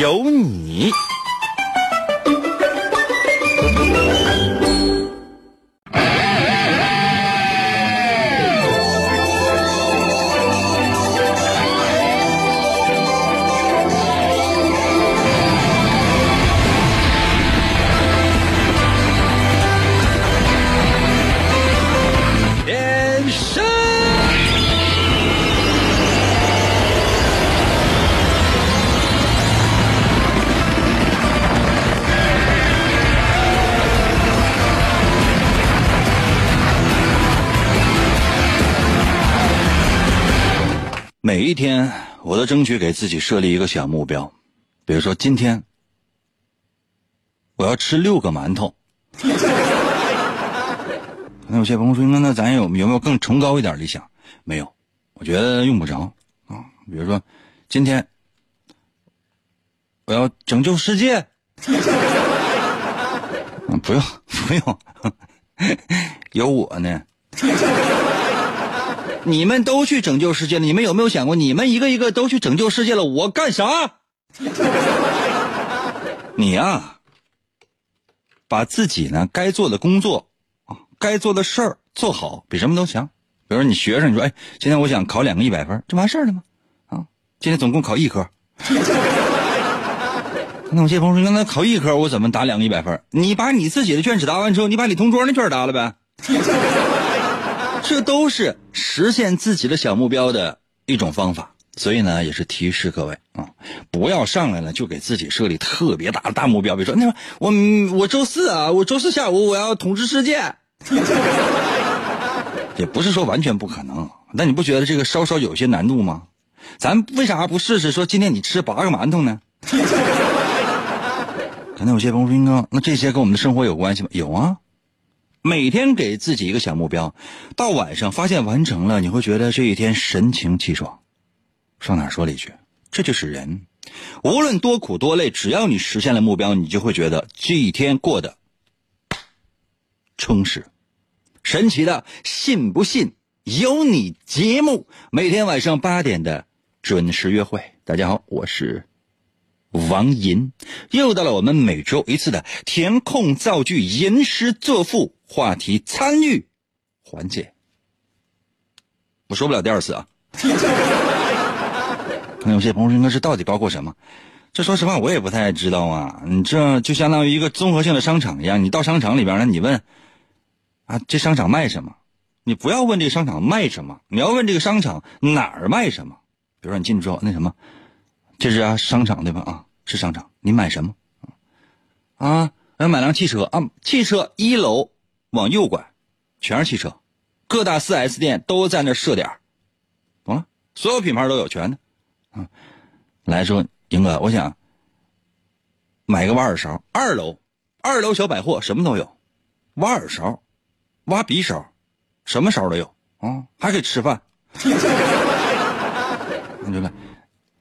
有你。每一天，我都争取给自己设立一个小目标，比如说今天我要吃六个馒头。那有些朋友说，那那咱有有没有更崇高一点理想？没有，我觉得用不着啊。比如说，今天我要拯救世界，嗯，不用不用，有我呢。你们都去拯救世界了，你们有没有想过，你们一个一个都去拯救世界了，我干啥？你呀、把自己呢该做的工作啊，该做的事儿做好，比什么都强。比如说你学生，你说哎，今天我想考两个一百分，这完事儿了吗？啊，今天总共考一科。那我这朋友说，那考一科我怎么答两个一百分？你把你自己的卷子答完之后，你把你同桌那卷答了呗。这都是实现自己的小目标的一种方法。所以呢，也是提示各位啊，不要上来了就给自己设立特别大的大目标，比如说，那我我周四啊，我周四下午我要统治世界，也不是说完全不可能，但你不觉得这个稍稍有些难度吗？咱为啥不试试说今天你吃八个馒头呢？可能有些朋友说，那这些跟我们的生活有关系吗？有啊，每天给自己一个小目标，到晚上发现完成了，你会觉得这一天神清气爽。上哪说了一句，这就是人，无论多苦多累，只要你实现了目标，你就会觉得这一天过得充实。神奇的，信不信有你节目，每天晚上八点的准时约会。大家好，我是王银，又到了我们每周一次的填空造句、吟诗作赋话题参与环节。我说不了第二次啊。可能有些朋友说，那是到底包括什么？这说实话，我也不太知道啊。你这就相当于一个综合性的商场一样，你到商场里边呢，你问啊，这商场卖什么？你不要问这个商场卖什么，你要问这个商场哪儿卖什么。比如说你进去之后，那什么，这是啊商场对吧？啊，是商场，你买什么？啊，要买辆汽车啊，汽车一楼往右拐，全是汽车，各大四 S 店都在那设点儿懂了？所有品牌都有全的。嗯，来说，英哥，我想买个挖耳勺。二楼，二楼小百货什么都有，挖耳勺、挖鼻勺，什么勺都有啊，还可以吃饭。那就来，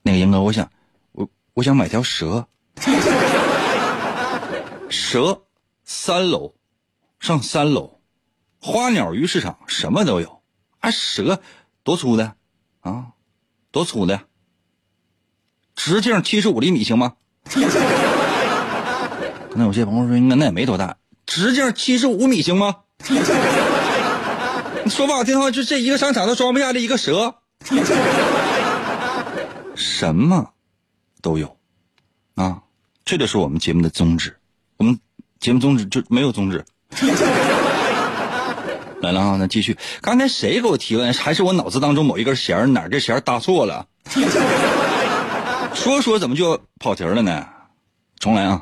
那个英哥，我想，我我想买条蛇。蛇，三楼，上三楼，花鸟鱼市场什么都有。啊，蛇多粗的啊，多粗的。直径七十五厘米行吗？那有些朋友说，那那也没多大，直径七十五米行吗？你 说不好听的话，就这一个商场都装不下这一个蛇。什么都有啊，这就是我们节目的宗旨。我们节目宗旨就没有宗旨。来了啊，那继续。刚才谁给我提问？还是我脑子当中某一根弦儿哪根弦儿搭错了？说说怎么就跑题了呢？重来啊！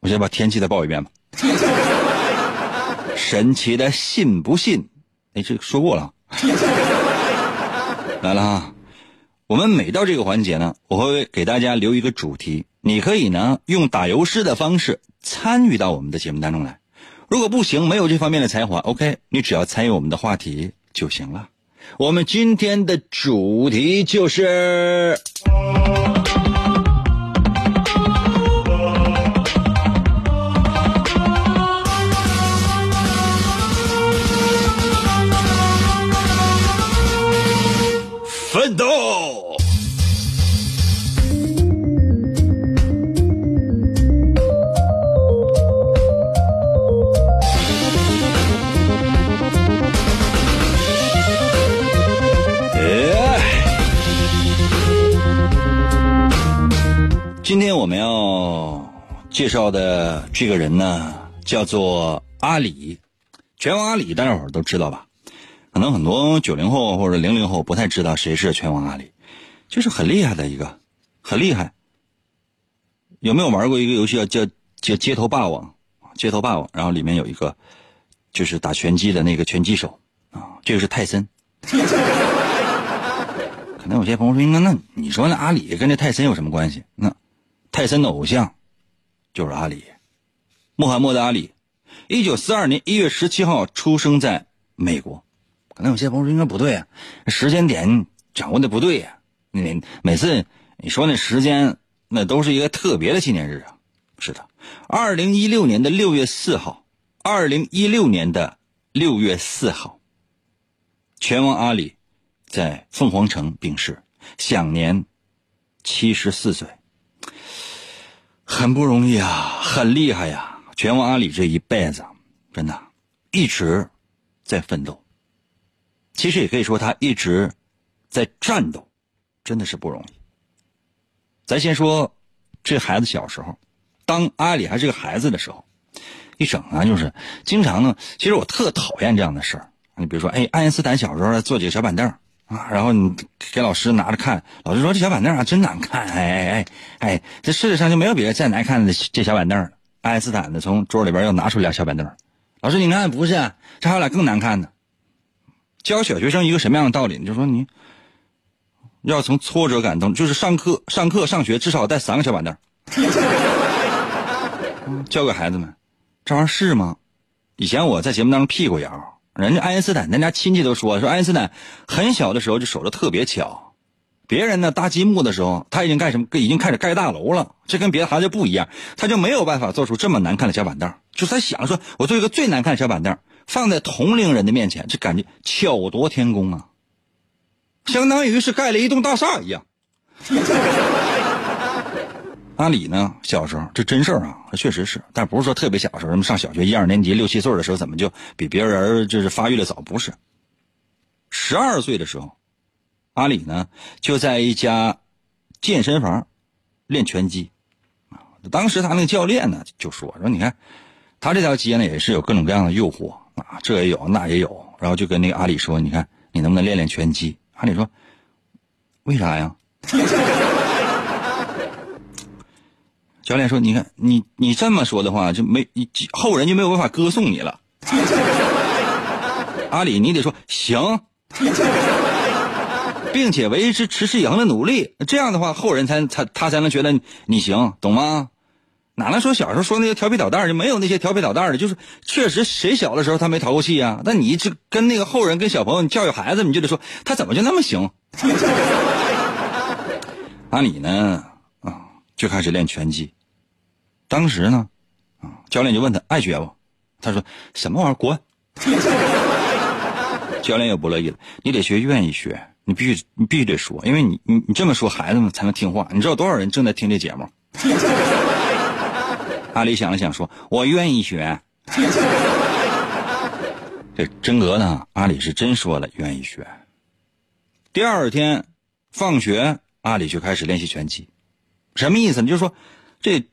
我先把天气再报一遍吧。神奇的信不信？哎，这个说过了。来了啊！我们每到这个环节呢，我会给大家留一个主题，你可以呢用打油诗的方式参与到我们的节目当中来。如果不行，没有这方面的才华，OK，你只要参与我们的话题就行了。我们今天的主题就是。介绍的这个人呢，叫做阿里，拳王阿里，大家伙都知道吧？可能很多九零后或者零零后不太知道谁是拳王阿里，就是很厉害的一个，很厉害。有没有玩过一个游戏叫叫叫街头霸王？街头霸王，然后里面有一个就是打拳击的那个拳击手啊，这个是泰森。可能有些朋友说，那那你说那阿里跟这泰森有什么关系？那泰森的偶像就是阿里，穆罕默德阿里，一九四二年一月十七号出生在美国。可能有些朋友说应该不对啊，时间点掌握的不对呀、你每次你说那时间，那都是一个特别的纪念日啊。是的，二零一六年的六月四号，二零一六年的六月四号，拳王阿里在凤凰城病逝，享年七十四岁。很不容易啊，很厉害呀！拳王阿里这一辈子，真的一直在奋斗。其实也可以说，他一直在战斗，真的是不容易。咱先说这孩子小时候，当阿里还是个孩子的时候，一整啊就是经常呢。其实我特讨厌这样的事儿。你比如说，哎，爱因斯坦小时候坐几个小板凳啊，然后你给老师拿着看，老师说这小板凳啊真难看，哎哎哎哎，这世界上就没有比这再难看的这小板凳了。爱因斯坦呢从桌里边又拿出俩小板凳，老师你看不是，这还有俩更难看的。教小学生一个什么样的道理？你就说你要从挫折感中，就是上课、上课、上学至少带三个小板凳。教给孩子们，这玩意儿是吗？以前我在节目当中辟过谣，人家爱因斯坦，咱家亲戚都说说爱因斯坦很小的时候就手头特别巧，别人呢搭积木的时候，他已经干什么？已经开始盖大楼了，这跟别的孩子不一样，他就没有办法做出这么难看的小板凳。就他想说，我做一个最难看的小板凳。放在同龄人的面前，这感觉巧夺天工啊！相当于是盖了一栋大厦一样。阿里呢，小时候这真事儿啊，确实是，但不是说特别小时候，什么上小学一二年级、六七岁的时候，怎么就比别人就是发育的早？不是，十二岁的时候，阿里呢就在一家健身房练拳击。当时他那个教练呢就说说，你看他这条街呢也是有各种各样的诱惑。啊，这也有，那也有，然后就跟那个阿里说：“你看，你能不能练练拳击？”阿里说：“为啥呀？” 教练说：“你看，你你这么说的话，就没你后人就没有办法歌颂你了。”阿里，你得说行，并且为之持之以恒的努力，这样的话，后人才才他才能觉得你行，懂吗？哪能说小时候说那些调皮捣蛋就没有那些调皮捣蛋的？就是确实谁小的时候他没淘过气啊？那你这跟那个后人跟小朋友你教育孩子，你就得说他怎么就那么行？阿里呢就开始练拳击，当时呢啊教练就问他爱学不？他说什么玩意儿滚！教练也不乐意了，你得学愿意学，你必须你必须得说，因为你你你这么说孩子们才能听话。你知道多少人正在听这节目？阿里想了想，说：“我愿意学。”这真格呢？阿里是真说了愿意学。第二天放学，阿里就开始练习拳击。什么意思呢？就是说，这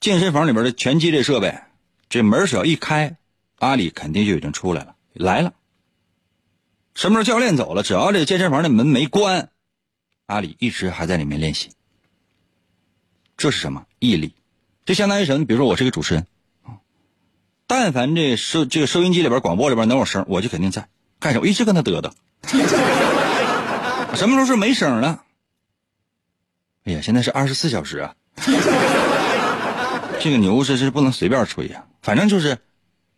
健身房里边的拳击这设备，这门只要一开，阿里肯定就已经出来了，来了。什么时候教练走了，只要这健身房的门没关，阿里一直还在里面练习。这是什么毅力？这相当于什么？比如说我是个主持人，但凡这收这个收音机里边、广播里边能有声，我就肯定在干什么？我一直跟他嘚嘚。什么时候是没声了？哎呀，现在是二十四小时啊！这个牛是是不能随便吹呀，反正就是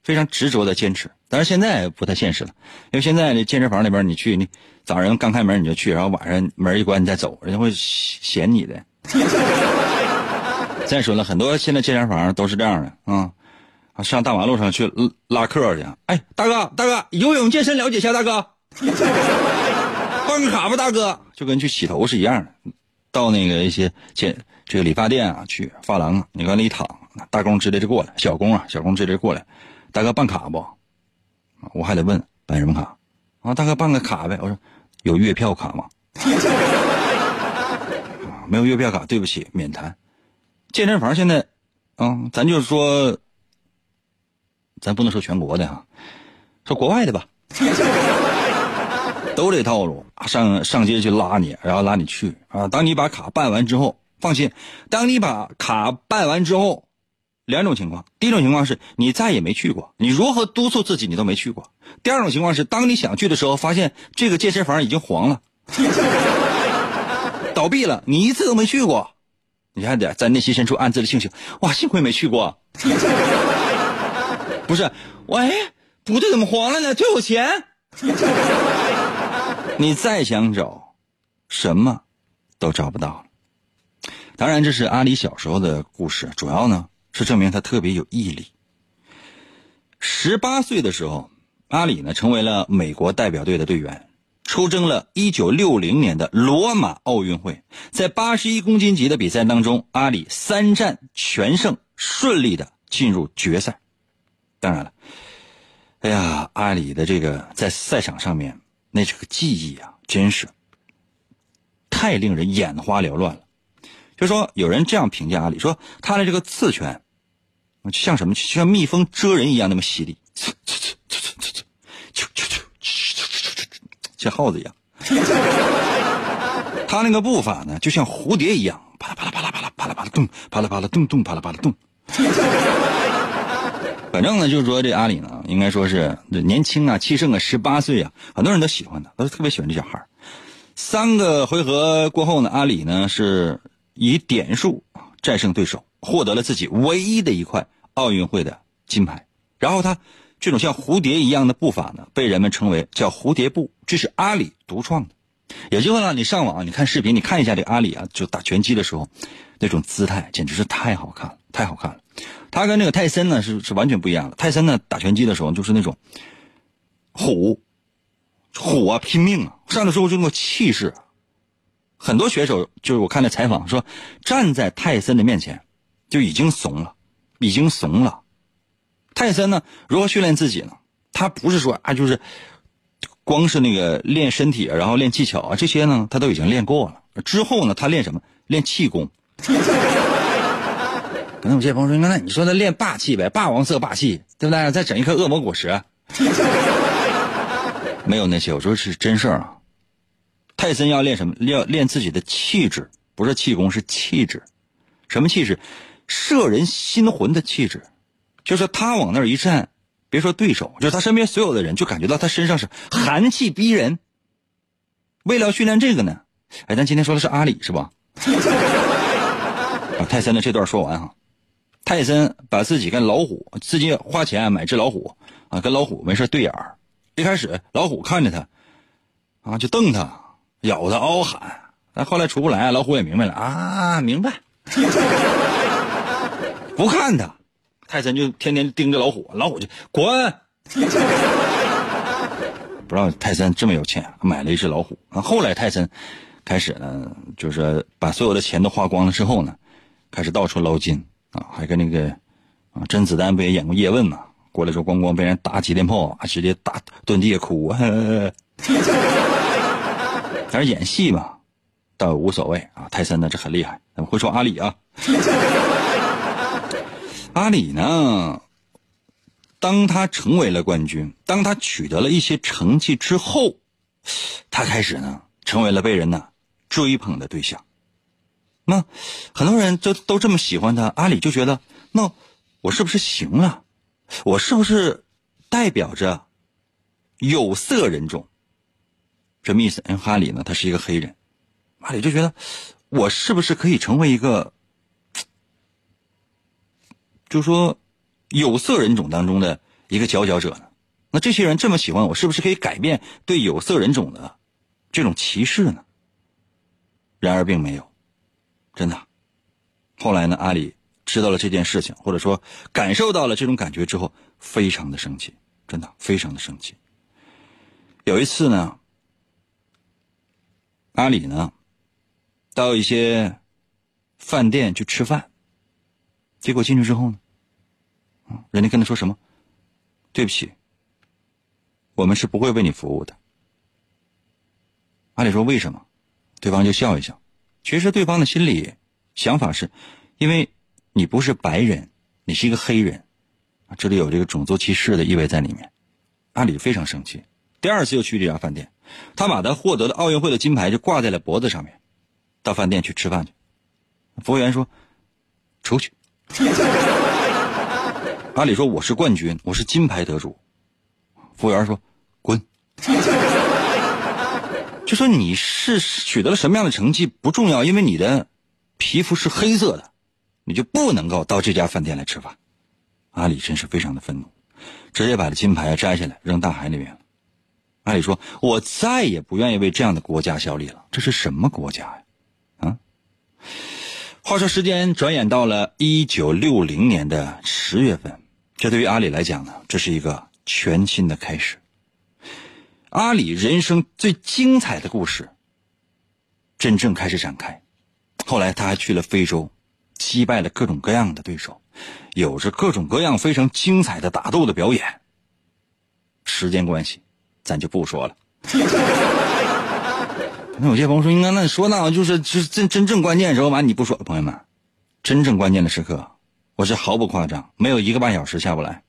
非常执着的坚持。但是现在不太现实了，因为现在的健身房里边，你去，你早上刚开门你就去，然后晚上门一关你再走，人家会嫌你的。再说了，很多现在健身房都是这样的啊，上大马路上去拉客去。哎，大哥，大哥，游泳健身了解一下，大哥，办个卡吧，大哥，就跟去洗头是一样的。到那个一些健这个理发店啊，去发廊啊，你往里一躺，大工直接就过来，小工啊，小工直接过来，大哥办卡不？我还得问办什么卡？啊，大哥办个卡呗。我说有月票卡吗？没有月票卡，对不起，免谈。健身房现在，啊，咱就是说，咱不能说全国的哈，说国外的吧，都这套路，上上街去拉你，然后拉你去啊。当你把卡办完之后，放心，当你把卡办完之后，两种情况：第一种情况是你再也没去过，你如何督促自己你都没去过；第二种情况是，当你想去的时候，发现这个健身房已经黄了。倒闭了，你一次都没去过，你还得在内心深处暗自的庆幸，哇，幸亏没去过。不是，喂，不对，怎么黄了呢？退我钱。你再想找，什么都找不到了。当然，这是阿里小时候的故事，主要呢是证明他特别有毅力。十八岁的时候，阿里呢成为了美国代表队的队员。出征了1960年的罗马奥运会，在81公斤级的比赛当中，阿里三战全胜，顺利的进入决赛。当然了，哎呀，阿里的这个在赛场上面那这个技艺啊，真是太令人眼花缭乱了。就说有人这样评价阿里，说他的这个刺拳，像什么，像蜜蜂蛰人一样那么犀利。像耗子一样，他那个步伐呢，就像蝴蝶一样，啪啦啪啦啪啦啪啦啪啦啪啦动，啪啦啪啦动动啪啦啪啦动。反正呢，就是说这阿里呢，应该说是年轻啊，气盛啊，十八岁啊，很多人都喜欢他，都是特别喜欢这小孩三个回合过后呢，阿里呢是以点数战胜对手，获得了自己唯一的一块奥运会的金牌。然后他。这种像蝴蝶一样的步伐呢，被人们称为叫蝴蝶步，这是阿里独创的。也就是呢，你上网你看视频，你看一下这个阿里啊，就打拳击的时候，那种姿态简直是太好看了，太好看了。他跟那个泰森呢是是完全不一样的。泰森呢打拳击的时候就是那种虎虎啊，拼命啊，上的时候就那个气势。很多选手就是我看那采访说，站在泰森的面前就已经怂了，已经怂了。泰森呢？如何训练自己呢？他不是说啊，就是光是那个练身体，然后练技巧啊，这些呢，他都已经练过了。之后呢，他练什么？练气功。可能有些朋友说：“那你说他练霸气呗，霸王色霸气，对不对？再整一颗恶魔果实。没有那些，我说是真事儿啊。泰森要练什么？要练自己的气质，不是气功，是气质。什么气质？摄人心魂的气质。就是他往那儿一站，别说对手，就是他身边所有的人，就感觉到他身上是寒气逼人。为了训练这个呢，哎，咱今天说的是阿里是吧？把 泰森的这段说完哈。泰森把自己跟老虎，自己花钱买只老虎啊，跟老虎没事对眼儿。一开始老虎看着他，啊，就瞪他，咬他，嗷喊。但后来出不来，老虎也明白了啊，明白，不看他。泰森就天天盯着老虎，老虎就滚。不知道泰森这么有钱，买了一只老虎。啊后来泰森开始呢，就是把所有的钱都花光了之后呢，开始到处捞金啊，还跟那个啊甄子丹不也演过叶问嘛？过来之后咣咣被人打几连炮啊，直接打蹲地下哭。但是演戏嘛，倒无所谓啊。泰森呢，这很厉害，咱们会说阿里啊。阿里呢？当他成为了冠军，当他取得了一些成绩之后，他开始呢，成为了被人呢追捧的对象。那很多人都都这么喜欢他，阿里就觉得，那我是不是行了？我是不是代表着有色人种？什么意思？因为阿里呢，他是一个黑人，阿里就觉得我是不是可以成为一个，就说有色人种当中的一个佼佼者呢？那这些人这么喜欢我，是不是可以改变对有色人种的这种歧视呢？然而并没有，真的。后来呢，阿里知道了这件事情，或者说感受到了这种感觉之后，非常的生气，真的非常的生气。有一次呢，阿里呢到一些饭店去吃饭，结果进去之后呢，人家跟他说什么？对不起，我们是不会为你服务的。阿里说为什么？对方就笑一笑。其实对方的心里想法是，因为你不是白人，你是一个黑人，这里有这个种族歧视的意味在里面。阿里非常生气，第二次又去这家饭店，他把他获得的奥运会的金牌就挂在了脖子上面，到饭店去吃饭去。服务员说：“出去。”阿里说：“我是冠军，我是金牌得主。”服务员说：“滚。”就说你是取得了什么样的成绩不重要，因为你的皮肤是黑色的，你就不能够到这家饭店来吃饭。阿里真是非常的愤怒，直接把这金牌摘下来扔大海里面了。阿里说：“我再也不愿意为这样的国家效力了。这是什么国家呀？啊？”话说，时间转眼到了一九六零年的十月份，这对于阿里来讲呢，这是一个全新的开始。阿里人生最精彩的故事真正开始展开。后来他还去了非洲，击败了各种各样的对手，有着各种各样非常精彩的打斗的表演。时间关系，咱就不说了。那有些朋友说：“应该那说那就是就是真真正关键时候完你不说，朋友们，真正关键的时刻，我是毫不夸张，没有一个半小时下不来，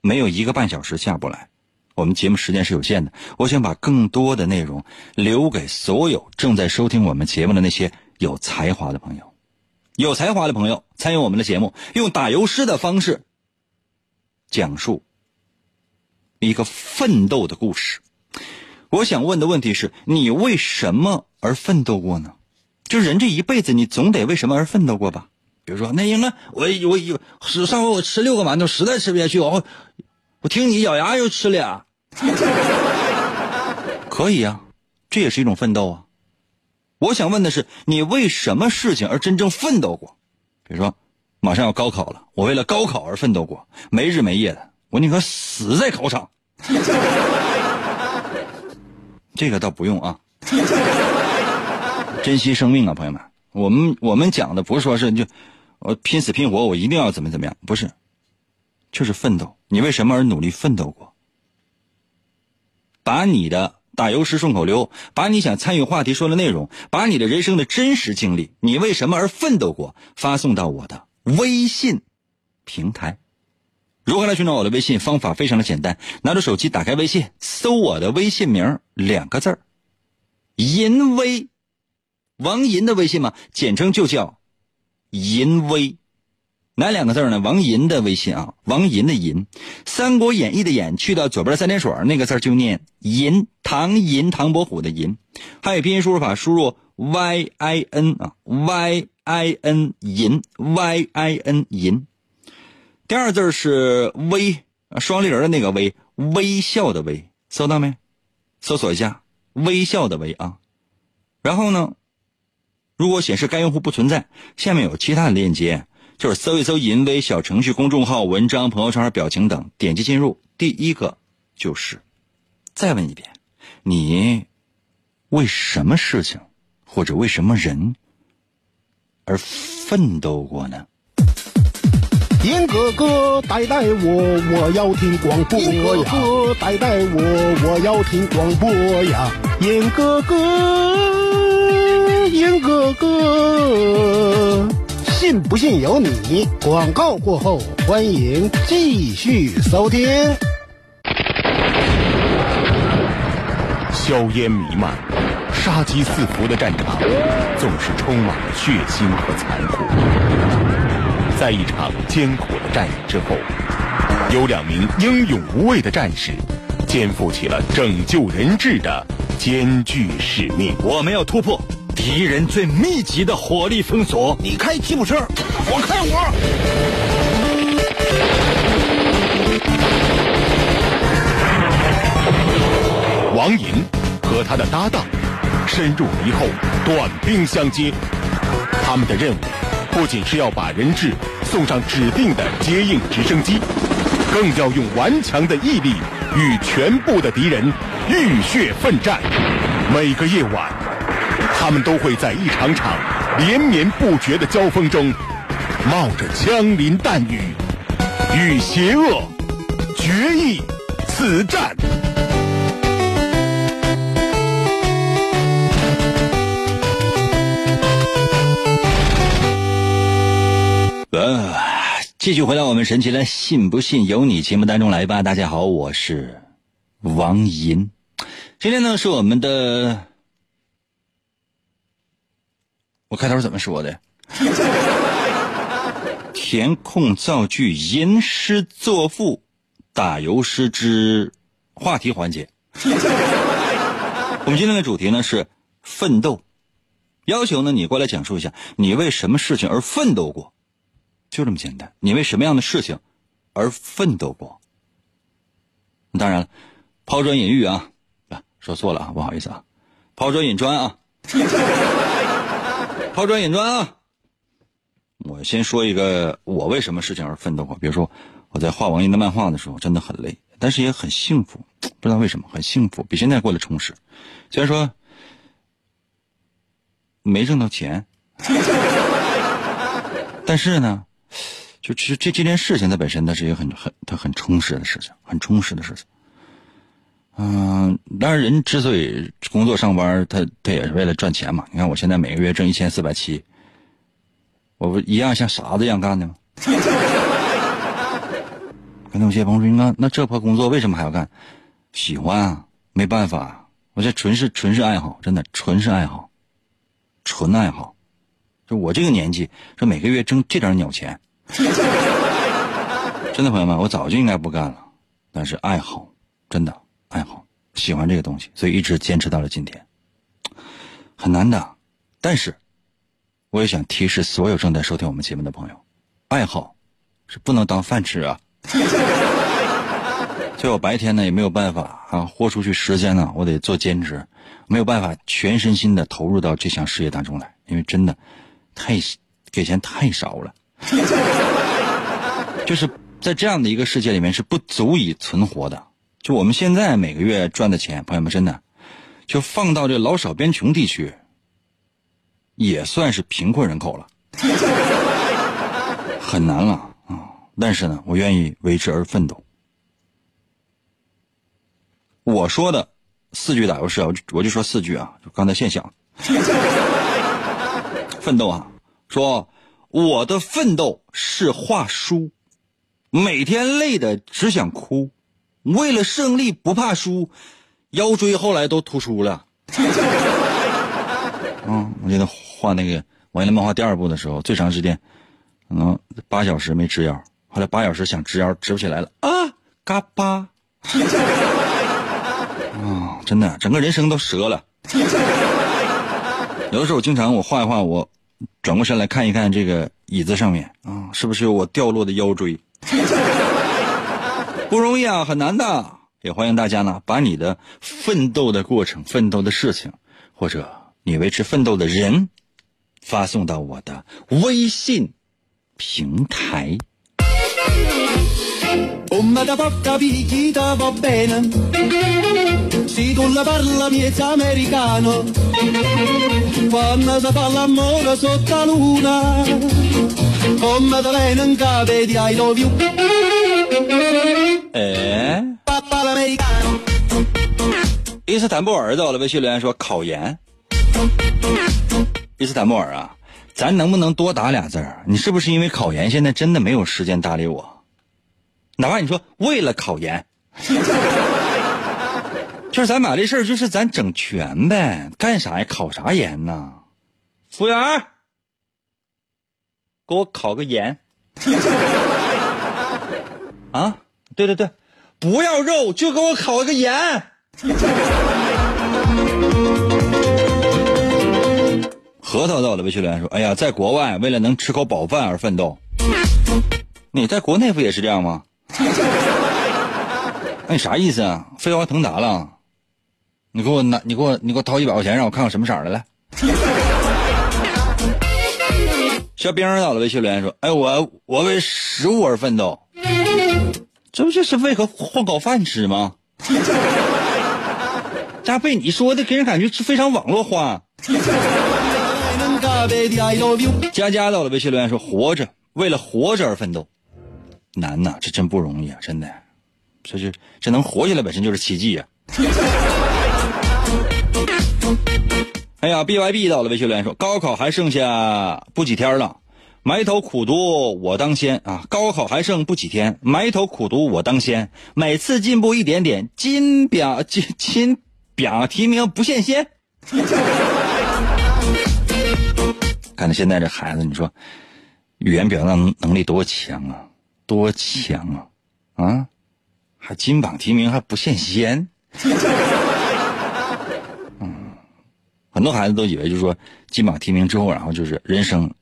没有一个半小时下不来。”我们节目时间是有限的，我想把更多的内容留给所有正在收听我们节目的那些有才华的朋友。有才华的朋友参与我们的节目，用打油诗的方式讲述一个奋斗的故事。我想问的问题是：你为什么而奋斗过呢？就人这一辈子，你总得为什么而奋斗过吧？比如说，那应该我我有上回我吃六个馒头，实在吃不下去，我我听你咬牙又吃俩。可以呀，这也是一种奋斗啊。我想问的是，你为什么事情而真正奋斗过？比如说，马上要高考了，我为了高考而奋斗过，没日没夜的，我宁可死在考场。这个倒不用啊，珍惜生命啊，朋友们。我们我们讲的不是说是就我拼死拼活，我一定要怎么怎么样，不是，就是奋斗。你为什么而努力奋斗过？把你的打油诗、顺口溜，把你想参与话题说的内容，把你的人生的真实经历，你为什么而奋斗过，发送到我的微信平台。如何来寻找我的微信？方法非常的简单，拿着手机打开微信，搜我的微信名两个字儿，银威，王银的微信嘛，简称就叫银威。哪两个字呢？王银的微信啊，王银的银，《三国演义》的演去掉左边三点水那个字就念银，唐银，唐伯虎的银。还有拼音输入法，输入 y i n 啊，y i n 银，y i n 银。第二字是微，双立人的那个微，微笑的微，搜到没？搜索一下，微笑的微啊。然后呢，如果显示该用户不存在，下面有其他的链接。就是搜一搜“淫威”小程序、公众号、文章、朋友圈、表情等，点击进入。第一个就是，再问一遍，你为什么事情或者为什么人而奋斗过呢？严哥哥带带我，我要听广播呀！银哥哥带带我，我要听广播呀！严哥哥，严哥哥。信不信由你。广告过后，欢迎继续收听。硝烟弥漫、杀机四伏的战场，总是充满了血腥和残酷。在一场艰苦的战役之后，有两名英勇无畏的战士，肩负起了拯救人质的艰巨使命。我们要突破。敌人最密集的火力封锁。你开吉普车，我开我。王银和他的搭档深入敌后，短兵相接。他们的任务不仅是要把人质送上指定的接应直升机，更要用顽强的毅力与全部的敌人浴血奋战。每个夜晚，他们都会在一场场连绵不绝的交锋中，冒着枪林弹雨，与邪恶决一死战。呃，继续回到我们神奇的“信不信由你”节目当中来吧。大家好，我是王银。今天呢是我们的，我开头怎么说的？填空造句、吟诗作赋、打油诗之话题环节。我们今天的主题呢是奋斗，要求呢你过来讲述一下你为什么事情而奋斗过。就这么简单，你为什么样的事情而奋斗过？当然了，抛砖引玉啊，啊，说错了啊，不好意思啊，抛砖引砖啊，抛砖引砖啊。我先说一个，我为什么事情而奋斗过？比如说，我在画王一的漫画的时候，真的很累，但是也很幸福，不知道为什么很幸福，比现在过得充实。虽然说没挣到钱，但是呢。就其实这这件事情，它本身它是一个很很它很充实的事情，很充实的事情。嗯，当然人之所以工作上班，他他也是为了赚钱嘛。你看我现在每个月挣一千四百七，我不一样像傻子一样干的吗？可能有些朋友说：“那那这破工作为什么还要干？喜欢啊，没办法，我这纯是纯是爱好，真的纯是爱好，纯爱好。就我这个年纪，说每个月挣这点鸟钱。”真的朋友们，我早就应该不干了，但是爱好，真的爱好，喜欢这个东西，所以一直坚持到了今天，很难的。但是，我也想提示所有正在收听我们节目的朋友，爱好是不能当饭吃啊。所以我白天呢也没有办法啊豁出去时间呢，我得做兼职，没有办法全身心的投入到这项事业当中来，因为真的太给钱太少了。就是在这样的一个世界里面是不足以存活的。就我们现在每个月赚的钱，朋友们真的，就放到这老少边穷地区，也算是贫困人口了，很难了啊！但是呢，我愿意为之而奋斗。我说的四句打油诗啊，我就我就说四句啊，就刚才现想，奋斗啊，说。我的奋斗是画书，每天累的只想哭，为了胜利不怕输，腰椎后来都突出了。嗯，我记得画那个《王爷漫画》第二部的时候，最长时间可能八小时没直腰，后来八小时想直腰直不起来了啊，嘎巴。啊，真的，整个人生都折了。有的时候，我经常我画一画我。转过身来看一看这个椅子上面啊，是不是有我掉落的腰椎？不容易啊，很难的。也欢迎大家呢，把你的奋斗的过程、奋斗的事情，或者你为之奋斗的人，发送到我的微信平台。哎，伊斯坦布尔在我的微信留言说考研。伊斯坦布尔啊，咱能不能多打俩字儿？你是不是因为考研现在真的没有时间搭理我？哪怕你说为了考研，就是咱把这事儿就是咱整全呗，干啥呀？考啥研呢？服务员，给我考个研。啊，对对对，不要肉，就给我烤一个盐。核桃到了微信留言说：“哎呀，在国外为了能吃口饱饭而奋斗。”你在国内不也是这样吗？那你啥意思啊？飞黄腾达了？你给我拿，你给我，你给我掏一百块钱，让我看看什么色的来。小兵到了微信留言说：“哎，我我为食物而奋斗，这不就是为何混口饭吃吗？” 这被你说的，给人感觉是非常网络化。佳佳到了微信留言说：“活着，为了活着而奋斗，难呐，这真不容易啊，真的，这是这能活下来本身就是奇迹啊。”哎呀，B Y B 到了微信留言说：“高考还剩下不几天了，埋头苦读我当先啊！高考还剩不几天，埋头苦读我当先，每次进步一点点，金表金金。”表提名不羡仙，看着现在这孩子，你说语言表达能能力多强啊，多强啊，啊，还金榜题名还不羡仙，嗯，很多孩子都以为就是说金榜题名之后，然后就是人生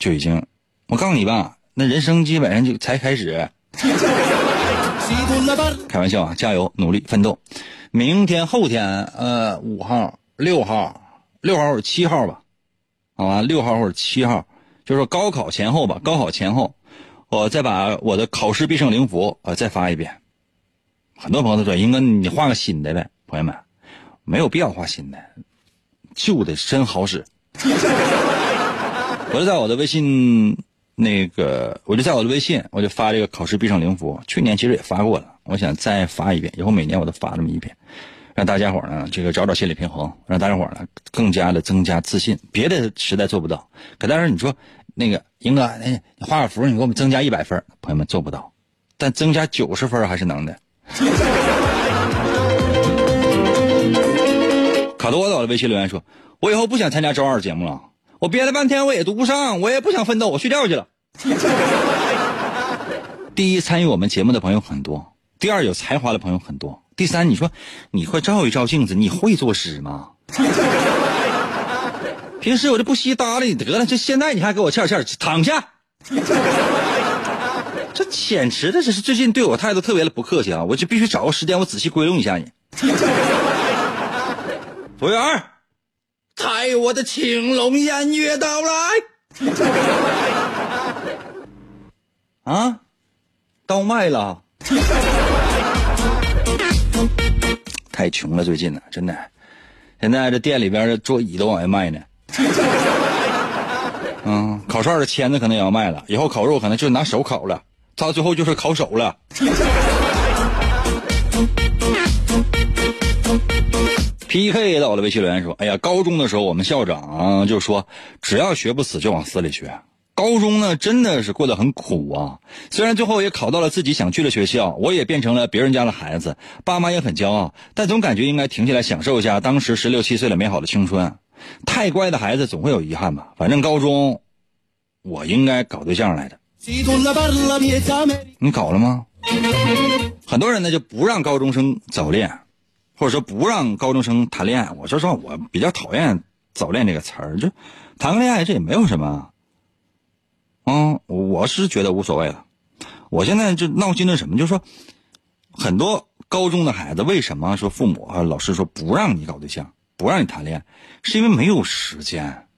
就已经，我告诉你吧，那人生基本上就才开始，开玩笑啊，加油，努力奋斗。明天、后天，呃，五号、六号、六号或者七号吧，好吧，六号或者七号，就是高考前后吧。高考前后，我再把我的考试必胜灵符啊再发一遍。很多朋友都说：“英哥，你画个新的呗。”朋友们，没有必要画新的，旧的真好使。我就在我的微信那个，我就在我的微信，我就发这个考试必胜灵符。去年其实也发过了。我想再发一遍，以后每年我都发这么一遍，让大家伙呢这个找找心理平衡，让大家伙呢更加的增加自信。别的实在做不到，可但是你说那个英哥，你画个符，你给我们增加一百分，朋友们做不到，但增加九十分还是能的。卡多到了微信留言说：“我以后不想参加周二节目了，我憋了半天我也读不上，我也不想奋斗，我睡觉去了。”第一，参与我们节目的朋友很多。第二，有才华的朋友很多。第三，你说你会照一照镜子，你会作诗吗？平时我就不稀搭理你得了，这现在你还给我欠欠躺下。这简直的，这是最近对我态度特别的不客气啊！我就必须找个时间，我仔细归拢一下你。服务员，抬我的青龙偃月刀来。啊，刀卖了。太穷了，最近呢，真的，现在这店里边的桌椅都往外卖呢。嗯，烤串的签子可能也要卖了，以后烤肉可能就拿手烤了，到最后就是烤手了。PK 到了，微信留言说：“哎呀，高中的时候我们校长就说，只要学不死就往死里学。”高中呢，真的是过得很苦啊。虽然最后也考到了自己想去的学校，我也变成了别人家的孩子，爸妈也很骄傲，但总感觉应该停下来享受一下当时十六七岁的美好的青春。太乖的孩子总会有遗憾吧。反正高中，我应该搞对象来的。你搞了吗？很多人呢就不让高中生早恋，或者说不让高中生谈恋爱。我说实话，我比较讨厌“早恋”这个词儿，就谈个恋爱这也没有什么。嗯，我是觉得无所谓了。我现在就闹心的什么，就是说，很多高中的孩子为什么说父母啊、老师说不让你搞对象，不让你谈恋爱，是因为没有时间。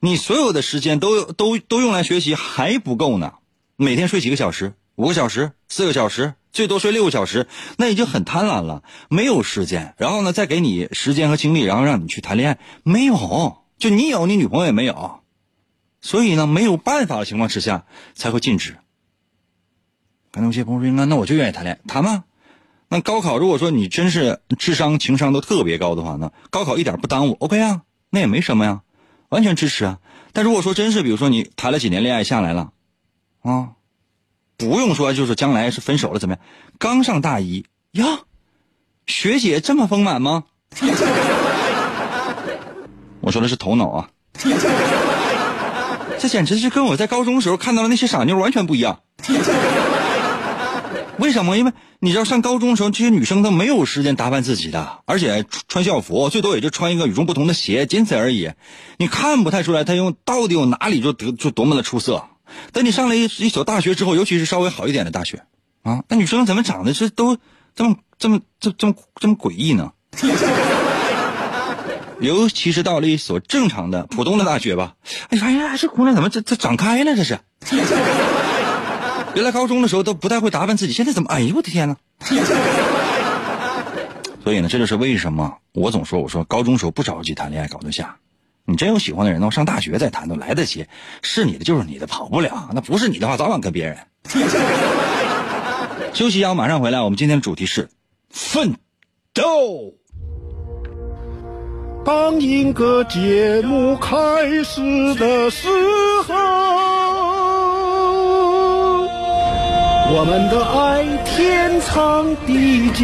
你所有的时间都都都用来学习还不够呢。每天睡几个小时？五个小时？四个小时？最多睡六个小时？那已经很贪婪了。没有时间，然后呢，再给你时间和精力，然后让你去谈恋爱，没有。就你有，你女朋友也没有。所以呢，没有办法的情况之下才会禁止。可能有些朋友说：“应该那我就愿意谈恋爱，谈吗？那高考如果说你真是智商、情商都特别高的话，呢高考一点不耽误，OK 啊，那也没什么呀，完全支持啊。但如果说真是，比如说你谈了几年恋爱下来了，啊，不用说就是将来是分手了怎么样？刚上大一呀，学姐这么丰满吗？我说的是头脑啊。”这简直是跟我在高中时候看到的那些傻妞完全不一样。为什么？因为你知道，上高中的时候，这些女生都没有时间打扮自己的，而且穿校服最多也就穿一个与众不同的鞋，仅此而已。你看不太出来她用到底有哪里就得就多么的出色。等你上了一一所大学之后，尤其是稍微好一点的大学，啊，那女生怎么长得是都这么这么这这么这么诡异呢？尤其是到了一所正常的普通的大学吧，哎，呀这姑娘怎么这这长开了？这是。原来高中的时候都不太会打扮自己，现在怎么？哎呦我的天哪！所以呢，这就是为什么我总说，我说高中时候不着急谈恋爱搞对象，你真有喜欢的人，呢，上大学再谈都来得及。是你的就是你的，跑不了。那不是你的话，早晚跟别人。休息一下，我马上回来。我们今天的主题是奋斗。当一个节目开始的时候。我们的爱天长地久，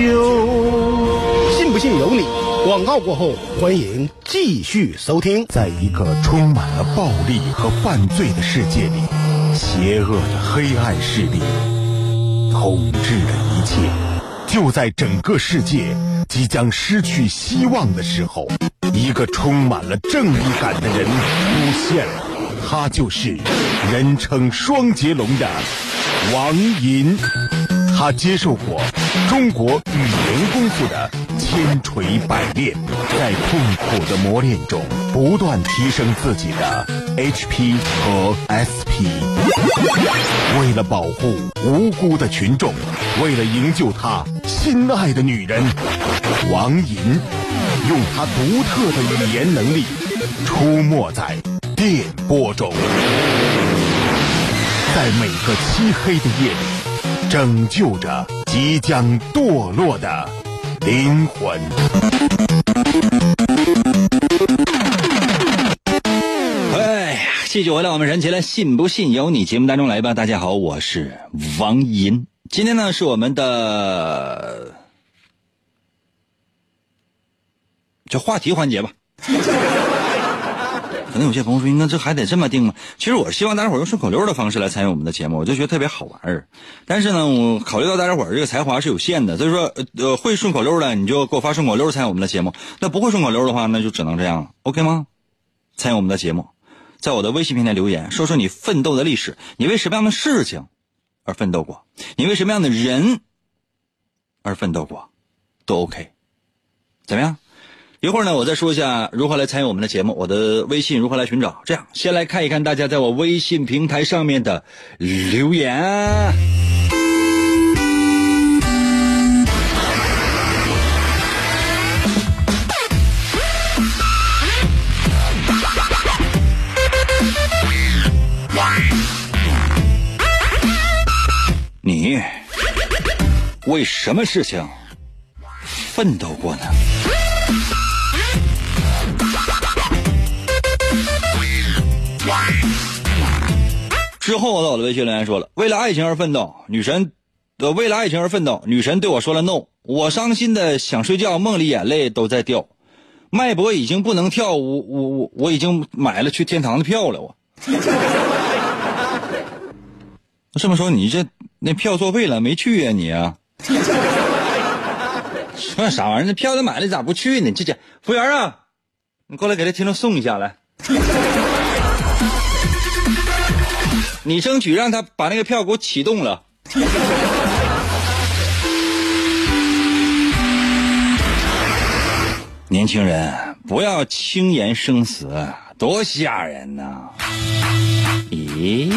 信不信由你。广告过后，欢迎继续收听。在一个充满了暴力和犯罪的世界里，邪恶的黑暗势力统治了一切。就在整个世界即将失去希望的时候，一个充满了正义感的人出现了，他就是人称双截龙的。王银，他接受过中国语言功夫的千锤百炼，在痛苦的磨练中不断提升自己的 HP 和 SP。为了保护无辜的群众，为了营救他心爱的女人，王银用他独特的语言能力出没在电波中。在每个漆黑的夜里，拯救着即将堕落的灵魂。哎呀，继续回到我们人气的信不信由你节目当中来吧。大家好，我是王银。今天呢是我们的这话题环节吧。可能有些朋友说：“应该这还得这么定吗？”其实我希望大家伙用顺口溜的方式来参与我们的节目，我就觉得特别好玩儿。但是呢，我考虑到大家伙这个才华是有限的，所以说，呃，会顺口溜的你就给我发顺口溜参与我们的节目。那不会顺口溜的话，那就只能这样了，OK 吗？参与我们的节目，在我的微信平台留言，说说你奋斗的历史，你为什么样的事情而奋斗过？你为什么样的人而奋斗过？都 OK，怎么样？一会儿呢，我再说一下如何来参与我们的节目，我的微信如何来寻找。这样，先来看一看大家在我微信平台上面的留言。你为什么事情奋斗过呢？之后，我的微信留言说了：“为了爱情而奋斗，女神，呃，为了爱情而奋斗，女神对我说了 no。我伤心的想睡觉，梦里眼泪都在掉，脉搏已经不能跳，我我我我已经买了去天堂的票了。我这么说，你这那票作废了，没去呀你啊？说啥玩意儿？那票都买了，咋不去呢？这这，服务员啊，你过来给这听众送一下来。”你争取让他把那个票给我启动了。年轻人，不要轻言生死，多吓人呐！咦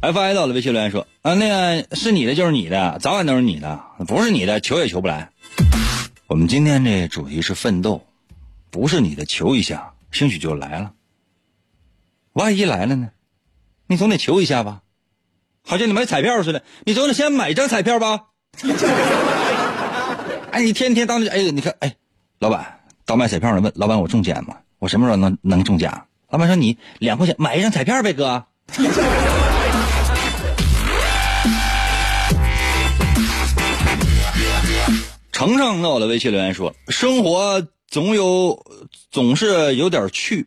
？Fi 到了，微信留言说：“啊，那个是你的就是你的，早晚都是你的，不是你的求也求不来。”我们今天这主题是奋斗，不是你的求一下，兴许就来了。万一来了呢？你总得求一下吧，好像你买彩票似的，你总得先买张彩票吧。哎，你天天当着哎，你看哎，老板到卖彩票的问老板我中奖吗？我什么时候能能中奖？老板说你两块钱买一张彩票呗，哥。程程在我的微信留言说：生活总有总是有点趣。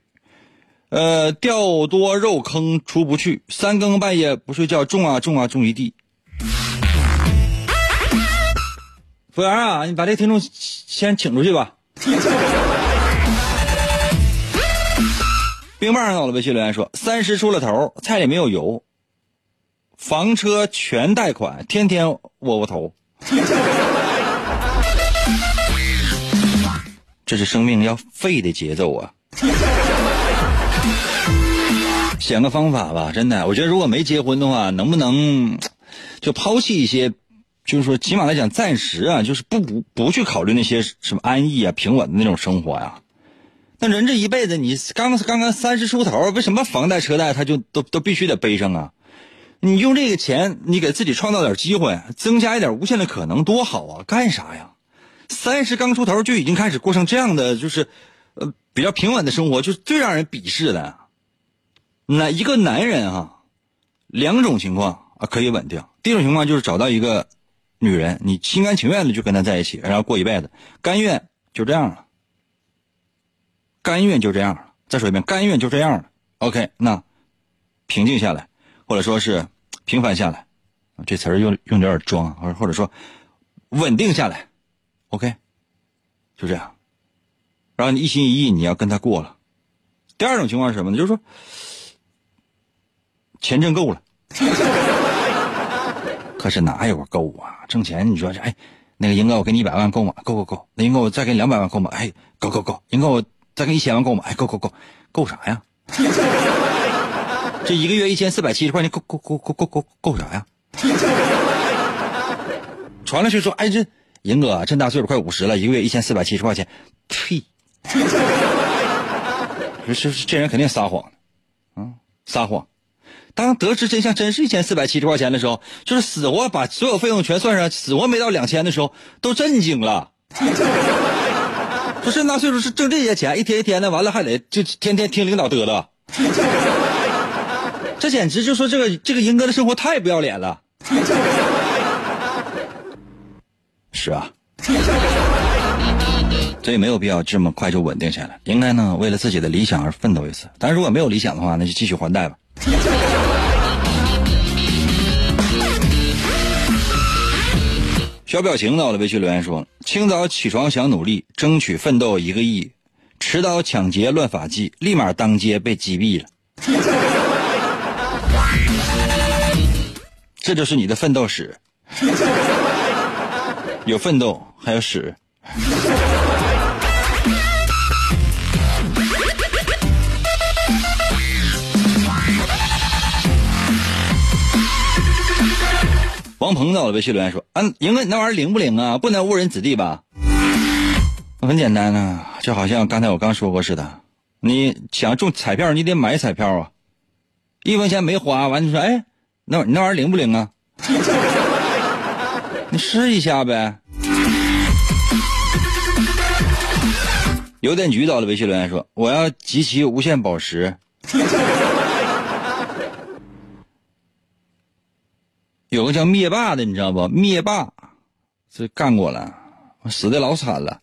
呃，掉多肉坑出不去，三更半夜不睡觉，种啊种啊种一地。服务员啊，你把这听众先请出去吧。冰棒到了，微信留言说：三十出了头，菜里没有油，房车全贷款，天天窝窝头。这是生命要废的节奏啊！想个方法吧，真的，我觉得如果没结婚的话，能不能 就抛弃一些，就是说，起码来讲，暂时啊，就是不不不去考虑那些什么安逸啊、平稳的那种生活呀。那人这一辈子，你刚刚刚三十出头，为什么房贷车贷他就都都必须得背上啊？你用这个钱，你给自己创造点机会，增加一点无限的可能，多好啊！干啥呀？三十刚出头就已经开始过上这样的，就是呃比较平稳的生活，就是最让人鄙视的。那一个男人啊，两种情况啊可以稳定。第一种情况就是找到一个女人，你心甘情愿的就跟她在一起，然后过一辈子，甘愿就这样了。甘愿就这样了。再说一遍，甘愿就这样了。OK，那平静下来，或者说是平凡下来，这词儿用用有点装，或或者说稳定下来。OK，就这样。然后你一心一意你要跟他过了。第二种情况是什么呢？就是说钱挣够了，可是哪有够啊？挣钱你说这哎，那个英哥我给你一百万够吗？够够够。那英哥我再给你两百万够吗？哎，够够够。英哥我。再给你一千万够吗？哎，够够够，够啥呀？这一个月一千四百七十块钱，够够够够够够够啥呀？传了去说，哎，这银哥这么大岁数，快五十了，一个月一千四百七十块钱，呸！这这这人肯定撒谎，啊，撒谎。当得知真相真是一千四百七十块钱的时候，就是死活把所有费用全算上，死活没到两千的时候，都震惊了。说这么大岁数是挣这些钱，一天一天的，完了还得就天天听领导嘚嘚，这简直就说这个这个银哥的生活太不要脸了。是啊，所以没有必要这么快就稳定下来，应该呢为了自己的理想而奋斗一次。但是如果没有理想的话，那就继续还贷吧。小表情到了，微信留言说：清早起床想努力，争取奋斗一个亿，持刀抢劫乱法纪，立马当街被击毙了。这就是你的奋斗史，有奋斗还有史。王鹏到了，微信留言说：“嗯，赢哥，你那玩意儿灵不灵啊？不能误人子弟吧？很简单呐，就好像刚才我刚说过似的，你想中彩票，你得买彩票啊，一分钱没花，完你说，哎，那你那玩意儿灵不灵啊？你试一下呗。”邮电局到了，微信留言说：“我要集齐无限宝石。” 有个叫灭霸的，你知道不？灭霸，这干过了，死的老惨了。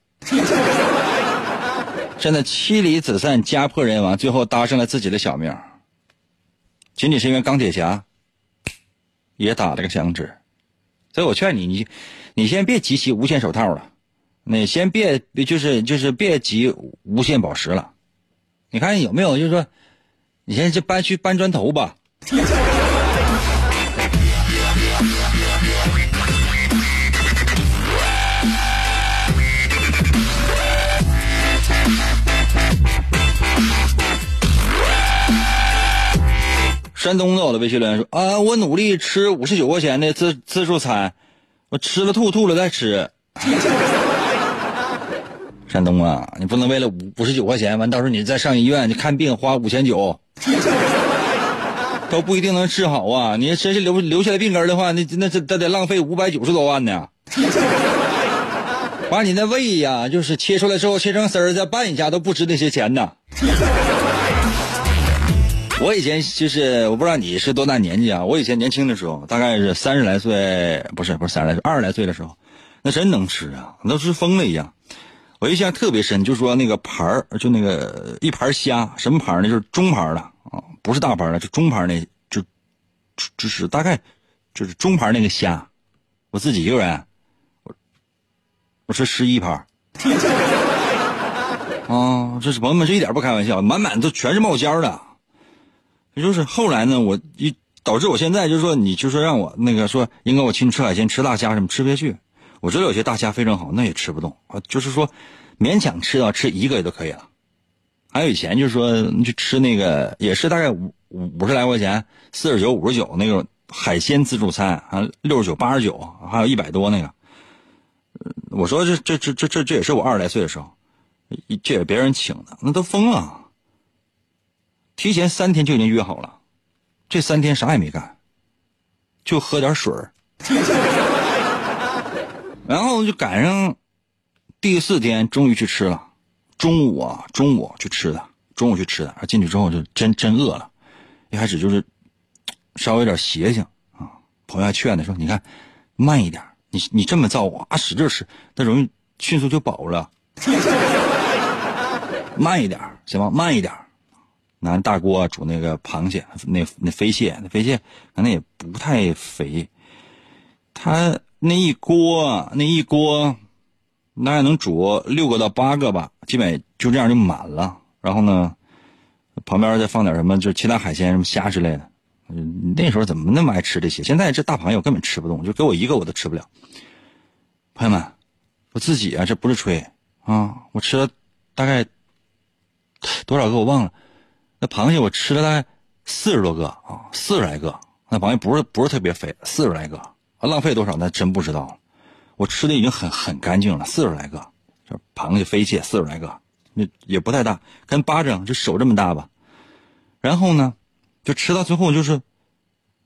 现在妻离子散，家破人亡，最后搭上了自己的小命。仅仅是因为钢铁侠也打了个响指，所以我劝你，你你先别集齐无限手套了，你先别就是就是别集无限宝石了。你看有没有？就是说，你先就搬去搬砖头吧。山东的我的微信留言说啊，我努力吃五十九块钱的自自助餐，我吃了吐吐了再吃。山东啊，你不能为了五五十九块钱，完到时候你再上医院你看病花五千九，都不一定能治好啊！你真是留留下来病根的话，那那这得浪费五百九十多万呢。把你那胃呀，就是切出来之后切成丝儿再拌一下，都不值那些钱呢。我以前就是，我不知道你是多大年纪啊？我以前年轻的时候，大概是三十来岁，不是不是三十来岁，二十来岁的时候，那真能吃啊，都是疯了一样。我印象特别深，就说那个盘儿，就那个一盘虾，什么盘呢？就是中盘的啊，不是大盘的，就中盘那，就就是大概就是中盘那个虾。我自己一个人，我我吃十一盘。啊，这是朋友们，这一点不开玩笑，满满都全是冒尖的。就是后来呢，我一导致我现在就是说，你就说让我那个说，应该我请你吃海鲜，吃大虾什么吃不下去。我知道有些大虾非常好，那也吃不动啊。就是说，勉强吃到吃一个也都可以了。还有以前就是说，你去吃那个也是大概五五十来块钱，四十九、五十九那种海鲜自助餐啊，六十九、八十九，还有一百多那个。我说这这这这这这也是我二十来岁的时候，这也别人请的，那都疯了。提前三天就已经约好了，这三天啥也没干，就喝点水 然后就赶上第四天，终于去吃了。中午啊，中午去吃的，中午去吃的。进去之后就真真饿了，一开始就是稍微有点邪性啊。朋友还劝他说：“你看，慢一点，你你这么造啊，使劲吃，那容易迅速就饱了。慢一点行吗？慢一点拿大锅煮那个螃蟹，那那飞蟹，那飞蟹可能也不太肥，他。”那一锅，那一锅，那也能煮六个到八个吧，基本就这样就满了。然后呢，旁边再放点什么，就其他海鲜，什么虾之类的。那时候怎么那么爱吃这些？现在这大螃蟹我根本吃不动，就给我一个我都吃不了。朋友们，我自己啊，这不是吹啊，我吃了大概多少个我忘了。那螃蟹我吃了大概四十多个啊，四十来个。那螃蟹不是不是特别肥，四十来个。浪费多少那真不知道，我吃的已经很很干净了，四十来个，就螃蟹、飞蟹四十来个，那也不太大，跟巴掌就手这么大吧。然后呢，就吃到最后就是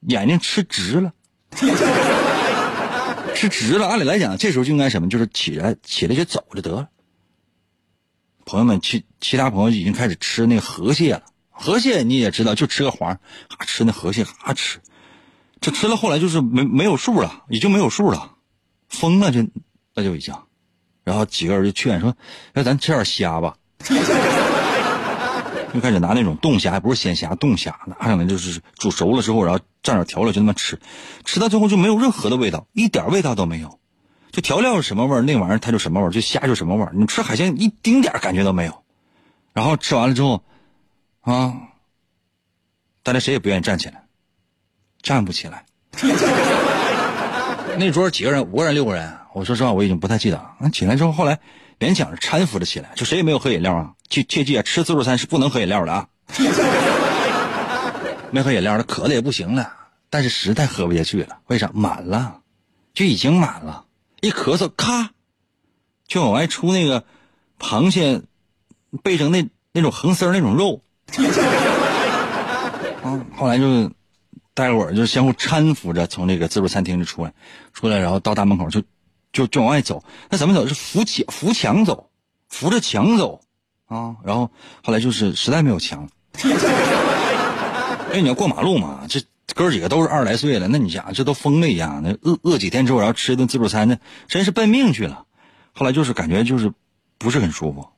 眼睛吃直了，吃直了。按理来讲，这时候就应该什么，就是起来起来就走就得了。朋友们，其其他朋友已经开始吃那个河蟹了，河蟹你也知道，就吃个黄，啊，吃那河蟹啊吃。这吃了，后来就是没没有数了，已经没有数了，疯了，就那就已经。然后几个人就劝说：“哎，咱吃点虾吧。”就开始拿那种冻虾，还不是鲜虾，冻虾拿上来就是煮熟了之后，然后蘸点调料就那么吃，吃到最后就没有任何的味道，一点味道都没有。就调料是什么味儿，那玩意儿它就什么味儿，就虾就什么味儿。你吃海鲜一丁点感觉都没有。然后吃完了之后，啊，大家谁也不愿意站起来。站不起来，那桌几个人，五个人、六个人，我说实话，我已经不太记得了。那起来之后，后来勉强搀扶着起来，就谁也没有喝饮料啊。切切记啊，吃自助餐是不能喝饮料的啊。没喝饮料，他渴的也不行了，但是实在喝不下去了。为啥？满了，就已经满了。一咳嗽，咔，就往外出那个螃蟹背上那那种横丝那种肉。啊，后来就。待会儿就相互搀扶着从这个自助餐厅里出来，出来然后到大门口就，就就往外走。那怎么走？是扶墙扶墙走，扶着墙走，啊！然后后来就是实在没有墙，因为，你要过马路嘛？这哥几个都是二十来岁了，那你想这都疯了一样，那饿饿几天之后，然后吃一顿自助餐，那真是奔命去了。后来就是感觉就是不是很舒服，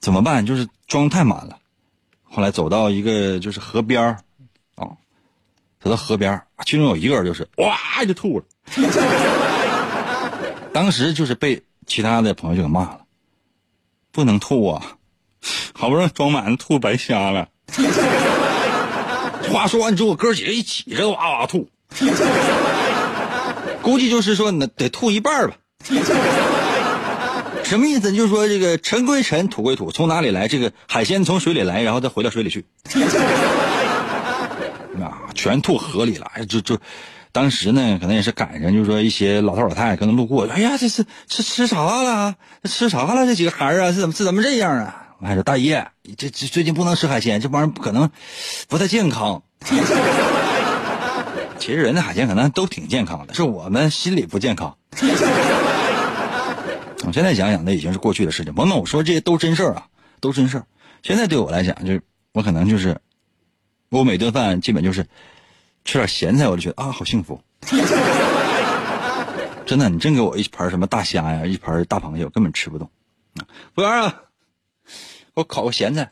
怎么办？就是装太满了。后来走到一个就是河边儿。啊走到河边儿其中有一个人就是哇就吐了，当时就是被其他的朋友就给骂了，不能吐啊，好不容易装满吐白瞎了。话说完之后，哥几个一起这哇哇吐，估计就是说那得吐一半吧。什么意思？就是说这个尘归尘，土归土，从哪里来？这个海鲜从水里来，然后再回到水里去。啊全吐河里了，哎，就就，当时呢，可能也是赶上，就是说一些老头老太太可能路过，哎呀，这是吃吃啥了？吃啥了？这几个孩儿啊，是怎么是怎么这样啊？我还说大爷，这这最近不能吃海鲜，这玩意儿不可能，不太健康。其实人的海鲜可能都挺健康的，是我们心里不健康。我现在想想，那已经是过去的事情。甭管我说这些都真事儿啊，都真事儿。现在对我来讲，就是我可能就是。我每顿饭基本就是吃点咸菜，我就觉得啊，好幸福。真的，你真给我一盘什么大虾呀，一盘大螃蟹，我根本吃不动。服务员啊，给我烤个咸菜。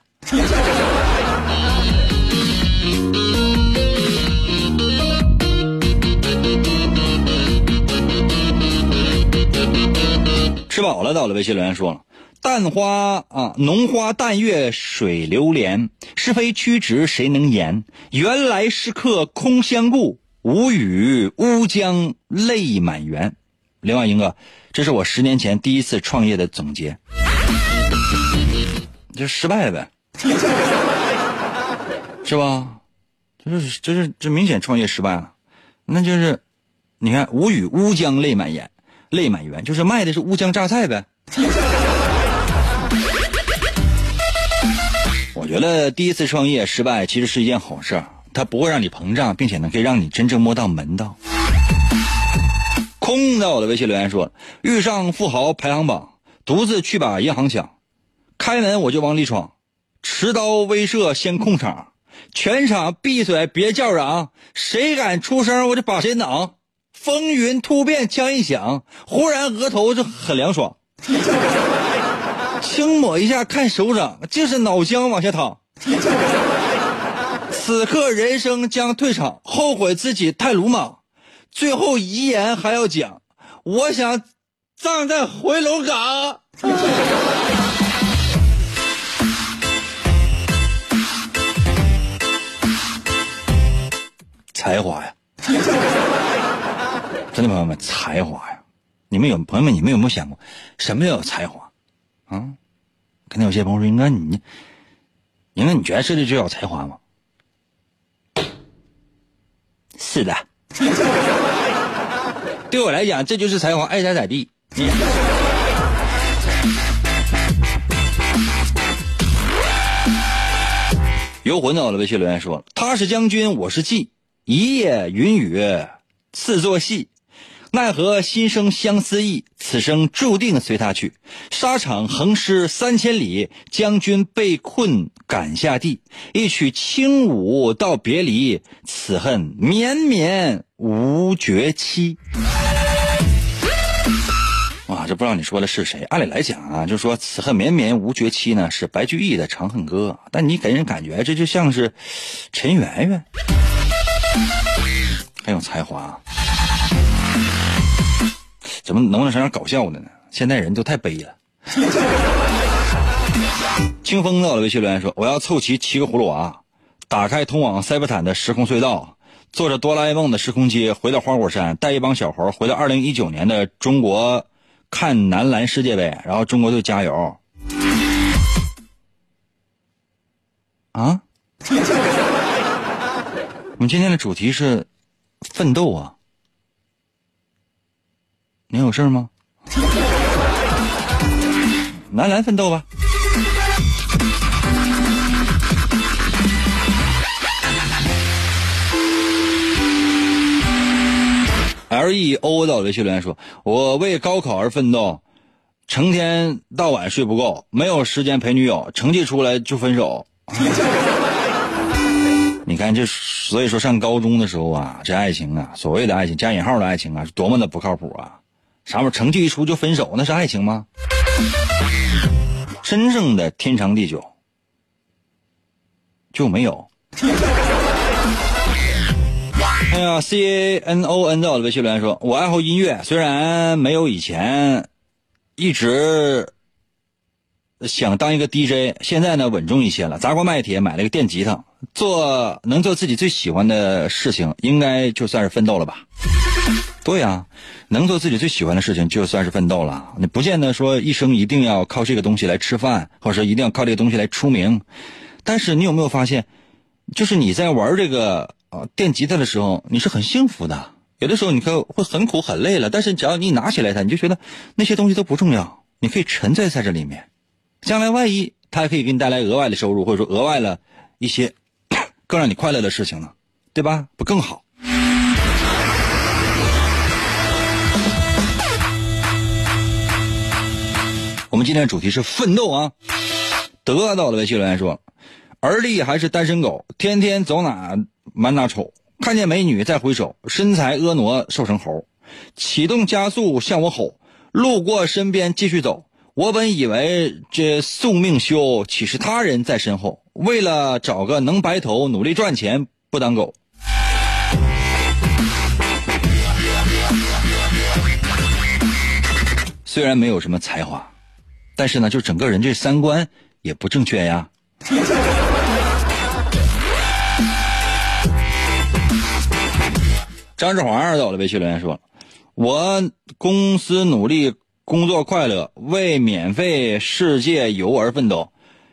倒了，到了微信留言说了：“淡花啊，浓花淡月水流连，是非曲直谁能言？缘来是客空相顾，无语乌江泪满园。”另外一个，这是我十年前第一次创业的总结，就失败呗，是吧？就是就是这明显创业失败了，那就是你看无语乌江泪满眼。泪满园，就是卖的是乌江榨菜呗。我觉得第一次创业失败其实是一件好事，它不会让你膨胀，并且呢可以让你真正摸到门道。空在我的微信留言说：遇上富豪排行榜，独自去把银行抢，开门我就往里闯，持刀威慑先控场，全场闭嘴别叫嚷，谁敢出声我就把谁挡。风云突变，枪一响，忽然额头就很凉爽，轻抹一下看手掌，竟是脑浆往下淌。此刻人生将退场，后悔自己太鲁莽，最后遗言还要讲，我想葬在回龙岗。才华呀！真的朋友们，才华呀！你们有朋友们，你们有没有想过，什么叫有才华？啊？可能有些朋友说：“应该你，应该你觉得这就叫才华吗？”是的，对我来讲，这就是才华，爱咋咋地。游魂到了，微信留言说：“他是将军，我是妓，一夜云雨似作戏。”奈何心生相思意，此生注定随他去。沙场横尸三千里，将军被困赶下地。一曲轻舞到别离，此恨绵绵无绝期。哇，这不知道你说的是谁？按理来讲啊，就说此恨绵绵无绝期呢，是白居易的《长恨歌》，但你给人感觉这就像是陈圆圆，很有才华。怎么能不能整点搞笑的呢？现在人都太悲了。清风到了微信留言说：“我要凑齐七个葫芦娃，打开通往塞伯坦的时空隧道，坐着哆啦 A 梦的时空机回到花果山，带一帮小猴回到二零一九年的中国看男篮世界杯，然后中国队加油。”啊？我们今天的主题是奋斗啊。你有事吗？男篮奋斗吧。L E O 到微信留言说：“我为高考而奋斗，成天到晚睡不够，没有时间陪女友，成绩出来就分手。你看这，所以说上高中的时候啊，这爱情啊，所谓的爱情加引号的爱情啊，是多么的不靠谱啊！啥玩意儿成绩一出就分手，那是爱情吗？真正的天长地久就没有。哎呀，C A N O N 在我的微信留言说：“我爱好音乐，虽然没有以前一直想当一个 DJ，现在呢稳重一些了，砸锅卖铁买了个电吉他，做能做自己最喜欢的事情，应该就算是奋斗了吧。”对呀，能做自己最喜欢的事情，就算是奋斗了。你不见得说一生一定要靠这个东西来吃饭，或者说一定要靠这个东西来出名。但是你有没有发现，就是你在玩这个啊电吉他的时候，你是很幸福的。有的时候你可会很苦很累了，但是只要你拿起来它，你就觉得那些东西都不重要，你可以沉醉在这里面。将来万一它还可以给你带来额外的收入，或者说额外的一些 更让你快乐的事情呢，对吧？不更好？我们今天的主题是奋斗啊！得到的微信留言说：“而立还是单身狗，天天走哪满哪瞅，看见美女再回首，身材婀娜瘦成猴，启动加速向我吼，路过身边继续走，我本以为这宿命休，岂是他人在身后？为了找个能白头，努力赚钱，不当狗。虽然没有什么才华，但是呢，就整个人这三观也不正确呀。张志华在我的微信留言说：“我公司努力工作快乐，为免费世界游而奋斗，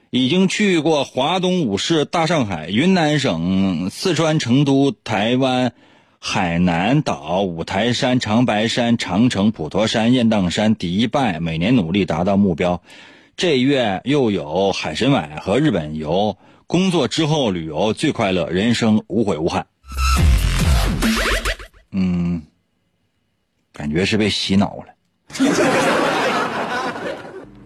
已经去过华东五市、大上海、云南省、四川成都、台湾、海南岛、五台山、长白山、长城、普陀山、雁荡山、迪拜，每年努力达到目标。这月又有海参崴和日本游。工作之后旅游最快乐，人生无悔无憾。”嗯，感觉是被洗脑了。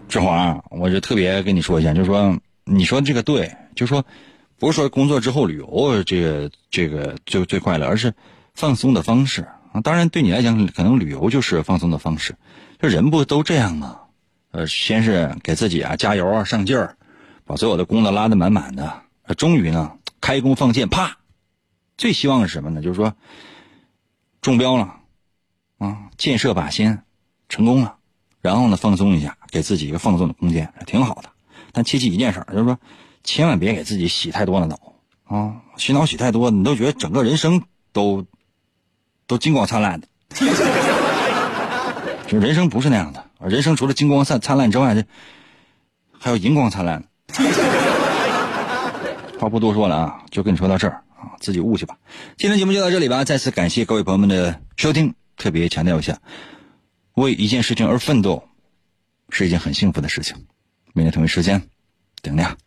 志华，我就特别跟你说一下，就说，你说这个对，就说，不是说工作之后旅游这个这个最最快乐，而是放松的方式啊。当然，对你来讲，可能旅游就是放松的方式。这人不都这样吗？呃，先是给自己啊加油啊上劲儿，把所有的工作拉得满满的，终于呢开弓放箭，啪！最希望是什么呢？就是说。中标了，啊，箭射靶心，成功了，然后呢，放松一下，给自己一个放松的空间，挺好的。但切记一件事，就是说，千万别给自己洗太多的脑啊，洗脑洗太多，你都觉得整个人生都都金光灿烂的。就人生不是那样的，人生除了金光灿灿烂之外，这还有银光灿烂。话不多说了啊，就跟你说到这儿。啊，自己悟去吧。今天节目就到这里吧，再次感谢各位朋友们的收听。特别强调一下，为一件事情而奋斗，是一件很幸福的事情。明天同一时间，等你啊。